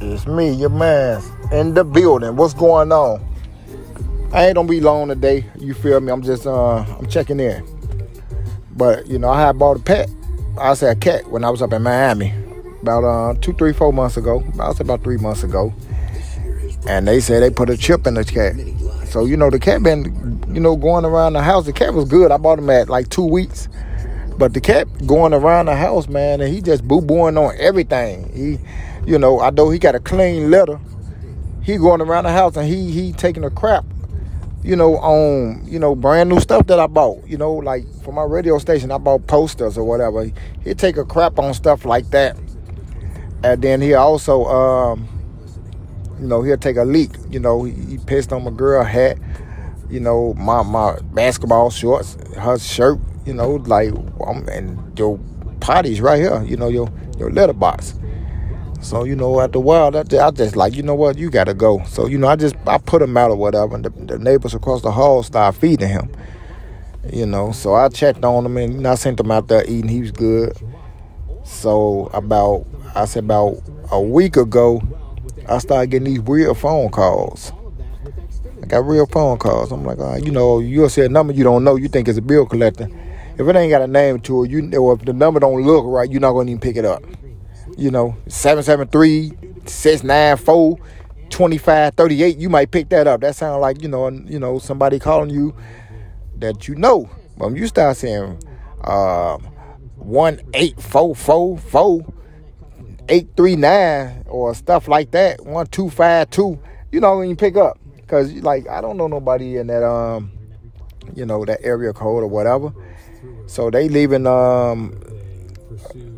It's me, your man, in the building. What's going on? I ain't gonna be long today. You feel me? I'm just uh I'm checking in. But you know, I had bought a pet. I said a cat when I was up in Miami about uh two, three, four months ago. I say about three months ago. And they said they put a chip in the cat. So you know the cat been you know going around the house. The cat was good. I bought him at like two weeks. But the cat going around the house, man, and he just boo booing on everything. He you know, I know he got a clean letter. He going around the house and he he taking a crap, you know, on you know brand new stuff that I bought. You know, like for my radio station, I bought posters or whatever. He take a crap on stuff like that, and then he also, um, you know, he'll take a leak. You know, he, he pissed on my girl hat. You know, my my basketball shorts, her shirt. You know, like um, and your potties right here. You know, your your letterbox. So you know, after a while, I just like, you know what, you gotta go. So you know, I just I put him out or whatever, and the, the neighbors across the hall start feeding him. You know, so I checked on him and you know, I sent him out there eating. He was good. So about I said about a week ago, I started getting these weird phone calls. I got real phone calls. I'm like, oh, you know, you'll say a number you don't know. You think it's a bill collector. If it ain't got a name to it, you or if the number don't look right, you're not gonna even pick it up you know, 773 694 2538, you might pick that up. That sounds like, you know, you know, somebody calling you that you know. But when you start saying uh, 18444 839 or stuff like that, 1252, you know, when you pick up. Cause like I don't know nobody in that um, you know, that area code or whatever. So they leaving um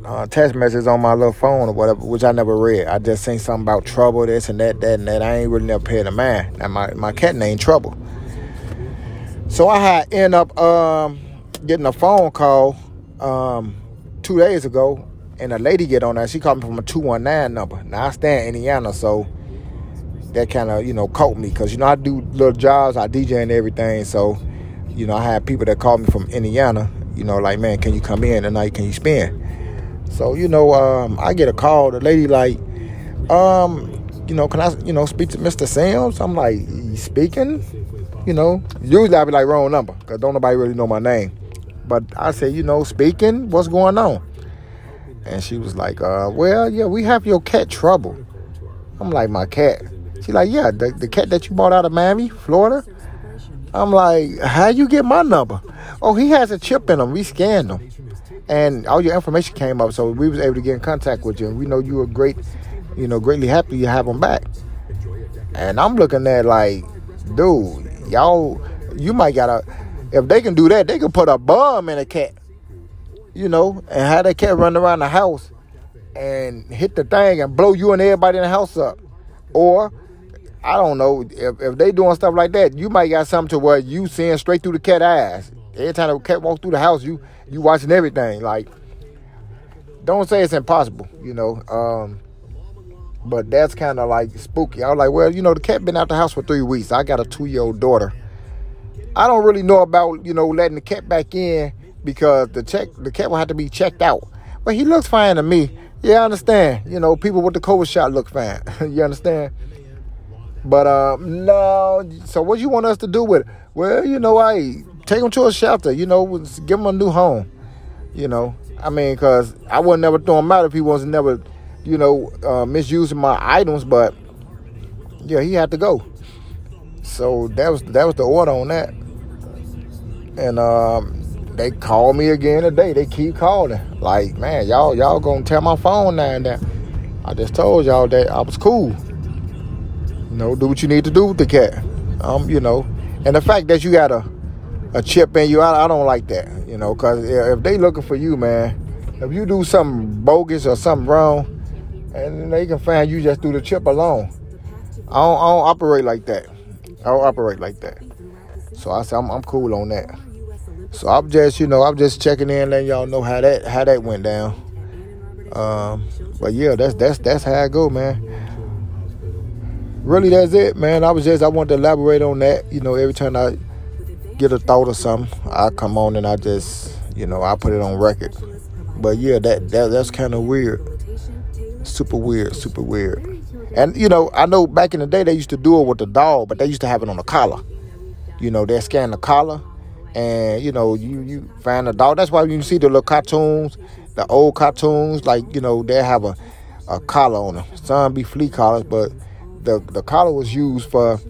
uh, text messages on my little phone or whatever, which I never read. I just seen something about trouble, this and that, that and that. I ain't really never paid a man. And my, my cat named Trouble. So I had end up um, getting a phone call um, two days ago, and a lady get on that. She called me from a 219 number. Now I stay in Indiana, so that kind of, you know, caught me. Because, you know, I do little jobs, I DJ and everything. So, you know, I had people that called me from Indiana, you know, like, man, can you come in tonight? Can you spend? So, you know, um, I get a call, the lady like, um, you know, can I, you know, speak to Mr. Sims? I'm like, speaking? You know, usually I be like, wrong number, because don't nobody really know my name. But I said, you know, speaking, what's going on? And she was like, uh, well, yeah, we have your cat trouble. I'm like, my cat? She like, yeah, the, the cat that you bought out of Miami, Florida. I'm like, how you get my number? Oh, he has a chip in him. We scanned him and all your information came up, so we was able to get in contact with you. And we know you were great, you know, greatly happy you have them back. And I'm looking at like, dude, y'all, you might gotta, if they can do that, they can put a bomb in a cat, you know, and have that cat run around the house and hit the thing and blow you and everybody in the house up. Or, I don't know, if, if they doing stuff like that, you might got something to where you seeing straight through the cat eyes. Every time the cat walk through the house, you you watching everything. Like, don't say it's impossible, you know. Um, but that's kind of like spooky. I was like, well, you know, the cat been out the house for three weeks. I got a two year old daughter. I don't really know about you know letting the cat back in because the check the cat will have to be checked out. But he looks fine to me. Yeah, I understand. You know, people with the COVID shot look fine. you understand? But uh, no. So what you want us to do with it? Well, you know, I take them to a shelter. You know, give them a new home. You know, I mean, because I would never throw him out if he wasn't never, you know, uh, misusing my items. But yeah, he had to go. So that was that was the order on that. And um, they call me again today. They keep calling. Like, man, y'all y'all gonna tear my phone now and then. I just told y'all that I was cool. You know, do what you need to do with the cat. Um, you know, and the fact that you got a a chip in you. I, I don't like that, you know, because if they looking for you, man, if you do something bogus or something wrong, and they can find you just through the chip alone. I don't, I don't operate like that. I don't operate like that. So I said I'm, I'm cool on that. So I'm just, you know, I'm just checking in, letting y'all know how that how that went down. Um, but yeah, that's that's that's how I go, man. Really, that's it, man. I was just I want to elaborate on that. You know, every time I get a thought or something, I come on and I just, you know, I put it on record. but yeah, that, that that's kind of weird. Super weird, super weird. And you know, I know back in the day they used to do it with the dog, but they used to have it on the collar. You know, they scan the collar, and you know, you you find the dog. That's why you see the little cartoons, the old cartoons, like you know, they have a a collar on them. Some be flea collars, but the the collar was used for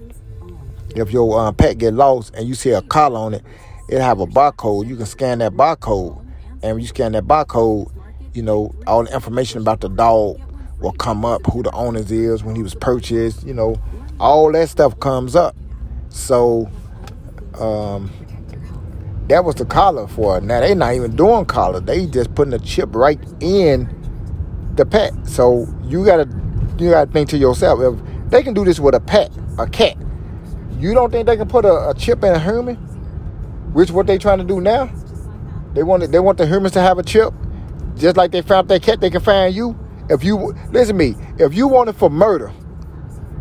if your uh, pet get lost and you see a collar on it, it have a barcode. You can scan that barcode, and when you scan that barcode, you know all the information about the dog will come up. Who the owners is, when he was purchased, you know, all that stuff comes up. So, um, that was the collar for it. Now they not even doing collar. They just putting a chip right in the pet. So you gotta you gotta think to yourself if they can do this with a pet, a cat. You don't think they can put a, a chip in a human? Which what they trying to do now? They want they want the humans to have a chip, just like they found that cat. They can find you. If you listen to me, if you wanted for murder,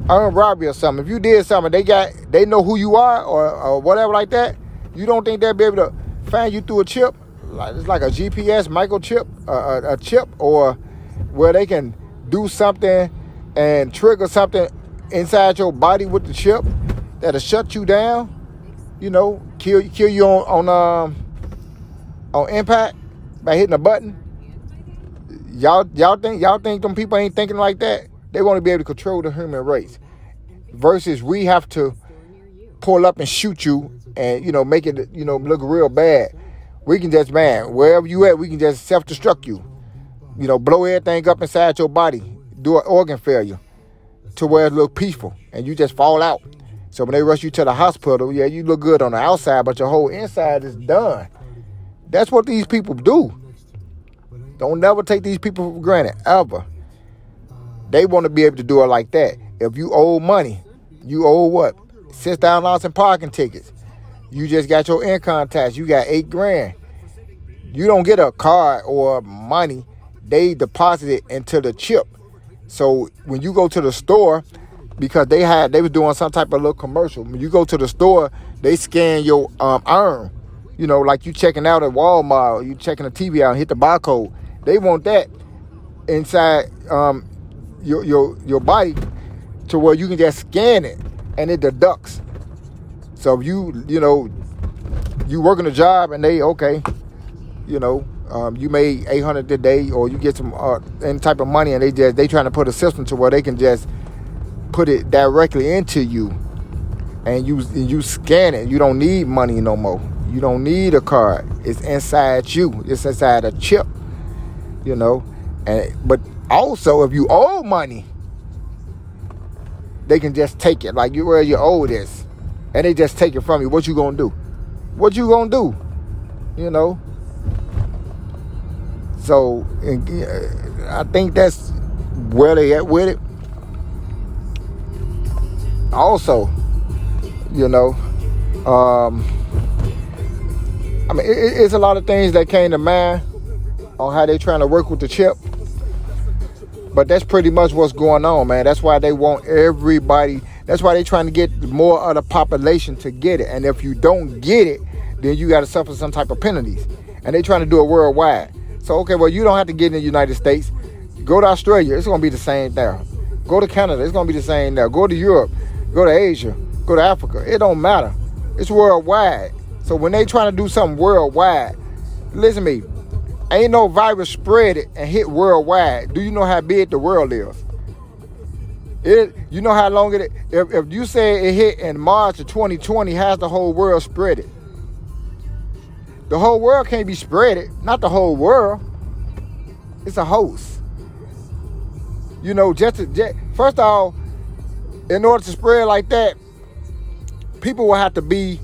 armed robbery or something, if you did something, they got they know who you are or, or whatever like that. You don't think they'll be able to find you through a chip? Like it's like a GPS microchip, uh, a, a chip, or where they can do something and trigger something inside your body with the chip that'll shut you down. You know, kill kill you on on um on impact by hitting a button. Y'all y'all think y'all think them people ain't thinking like that? They want to be able to control the human race. Versus we have to pull up and shoot you and you know make it you know look real bad. We can just man wherever you at, we can just self destruct you you know, blow everything up inside your body, do an organ failure to where it look peaceful and you just fall out. So when they rush you to the hospital, yeah, you look good on the outside, but your whole inside is done. That's what these people do. Don't never take these people for granted, ever. They want to be able to do it like that. If you owe money, you owe what? Six thousand dollars in parking tickets. You just got your income tax. You got eight grand. You don't get a card or money they deposit it into the chip. So when you go to the store, because they had they was doing some type of little commercial. When you go to the store, they scan your um, arm. You know, like you checking out at Walmart, you checking the TV out, and hit the barcode. They want that inside um, your your your body to where you can just scan it and it deducts. So you you know you working a job and they okay, you know um, you made 800 a day or you get some uh, any type of money and they just they trying to put a system to where they can just put it directly into you and you and you scan it. You don't need money no more. You don't need a card. It's inside you. It's inside a chip you know? And but also if you owe money they can just take it. Like you where you owe this and they just take it from you. What you gonna do? What you gonna do? You know so I think that's where they at with it. Also, you know, um, I mean, it, it's a lot of things that came to mind on how they're trying to work with the chip. But that's pretty much what's going on, man. That's why they want everybody. That's why they're trying to get more of the population to get it. And if you don't get it, then you got to suffer some type of penalties. And they're trying to do it worldwide. So, okay, well, you don't have to get in the United States. Go to Australia, it's going to be the same there. Go to Canada, it's going to be the same there. Go to Europe, go to Asia, go to Africa. It don't matter. It's worldwide. So when they trying to do something worldwide, listen to me. Ain't no virus spread it and hit worldwide. Do you know how big the world is? It, you know how long it if, if you say it hit in March of 2020, has the whole world spread it? The whole world can't be spread it. Not the whole world. It's a host. You know, just, to, just first of all, in order to spread like that, people will have to be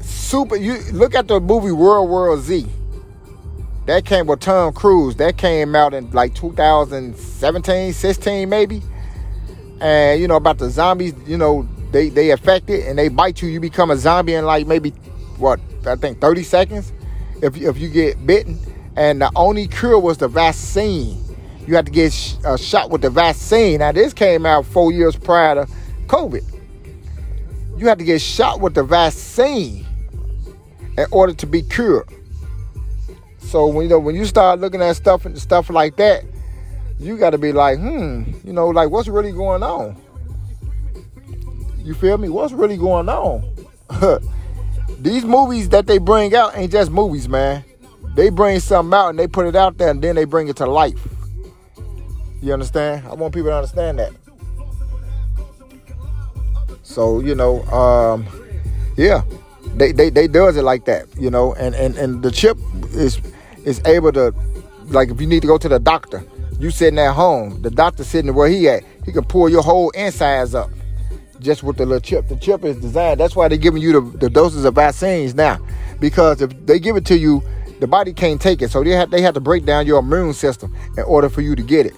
super. You look at the movie World War Z. That came with Tom Cruise. That came out in like 2017, 16 maybe. And you know about the zombies. You know they they affect it and they bite you. You become a zombie in like maybe what I think 30 seconds if if you get bitten. And the only cure was the vaccine. You had to get sh- a shot with the vaccine. Now this came out four years prior to COVID. You had to get shot with the vaccine in order to be cured. So when you know when you start looking at stuff and stuff like that, you got to be like, hmm, you know, like what's really going on? You feel me? What's really going on? These movies that they bring out ain't just movies, man. They bring something out and they put it out there and then they bring it to life. You understand? I want people to understand that. So, you know, um, yeah, they, they, they does it like that, you know, and, and, and the chip is is able to like if you need to go to the doctor, you sitting at home, the doctor sitting where he at, he can pull your whole insides up just with the little chip. The chip is designed. That's why they're giving you the, the doses of vaccines now, because if they give it to you, the body can't take it. So they have they have to break down your immune system in order for you to get it.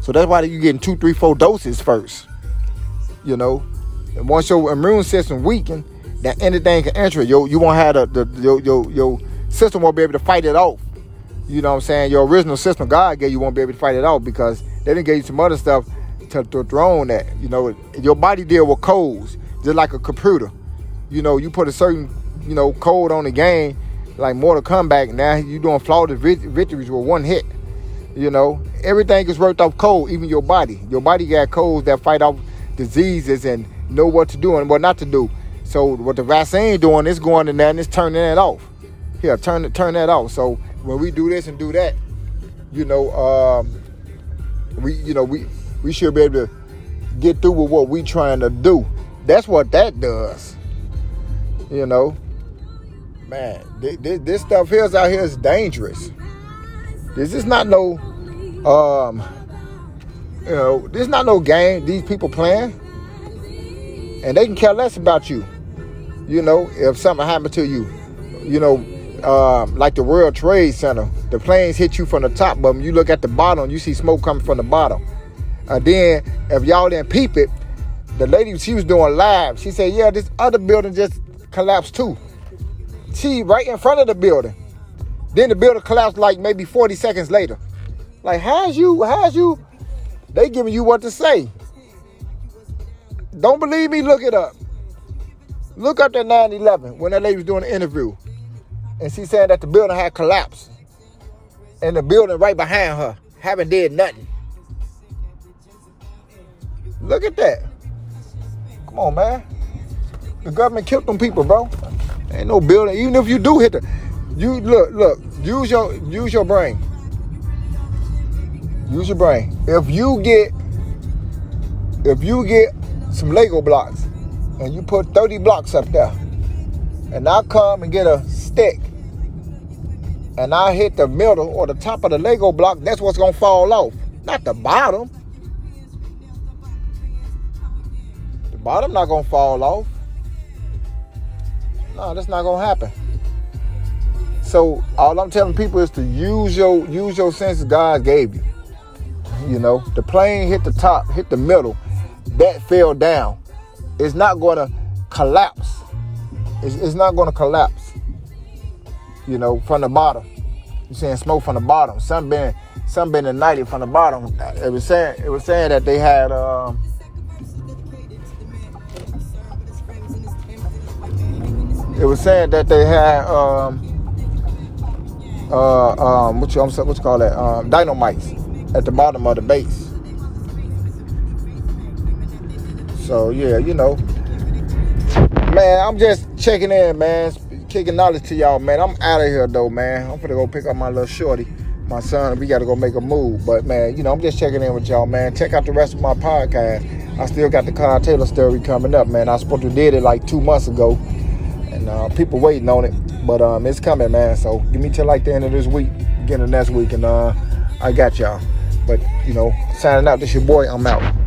So that's why you're getting two, three, four doses first. You know, and once your immune system weaken, that anything can enter. You, you won't have the, the your, your your system won't be able to fight it off. You know what I'm saying? Your original system God gave you won't be able to fight it off because they didn't give you some other stuff to, to on that. You know, your body deal with codes just like a computer. You know, you put a certain you know code on the game like Mortal Kombat. Now you doing flawless victories with one hit. You know, everything is worked off code, even your body. Your body got codes that fight off diseases and know what to do and what not to do. So what the vaccine doing is going in there and it's turning that off. Here, turn turn that off. So when we do this and do that, you know, um, we you know we we should be able to get through with what we trying to do. That's what that does. You know, man, this, this stuff here's out here is dangerous. This is not no, um, you know, this is not no game. These people playing, and they can care less about you. You know, if something happened to you, you know, um, like the World Trade Center, the planes hit you from the top, but when you look at the bottom, you see smoke coming from the bottom. And then if y'all didn't peep it, the lady she was doing live, she said, "Yeah, this other building just collapsed too." She right in front of the building. Then the building collapsed like maybe 40 seconds later. Like, how's you? How's you? They giving you what to say. Don't believe me? Look it up. Look up that 9/11 when that lady was doing the interview, and she said that the building had collapsed, and the building right behind her haven't did nothing. Look at that. Come on, man. The government killed them people, bro. Ain't no building. Even if you do hit the, you look, look. Use your use your brain. Use your brain. If you get, if you get some Lego blocks, and you put 30 blocks up there, and I come and get a stick, and I hit the middle or the top of the Lego block, that's what's gonna fall off, not the bottom. Bottom not gonna fall off. No, that's not gonna happen. So all I'm telling people is to use your use your senses God gave you. You know, the plane hit the top, hit the middle, that fell down. It's not gonna collapse. It's, it's not gonna collapse. You know, from the bottom. You're saying smoke from the bottom. Some been some been ignited from the bottom. It was saying it was saying that they had um, it was saying that they had um, uh, um, what you what you call that um, dynamites at the bottom of the base. So yeah, you know, man, I'm just checking in, man, kicking knowledge to y'all, man. I'm out of here though, man. I'm gonna go pick up my little shorty, my son. We gotta go make a move, but man, you know, I'm just checking in with y'all, man. Check out the rest of my podcast. I still got the Kyle Taylor story coming up, man. I supposed to did it like two months ago and uh, people waiting on it. But um, it's coming, man. So give me till like the end of this week, beginning of next week, and uh, I got y'all. But you know, signing out. This your boy. I'm out.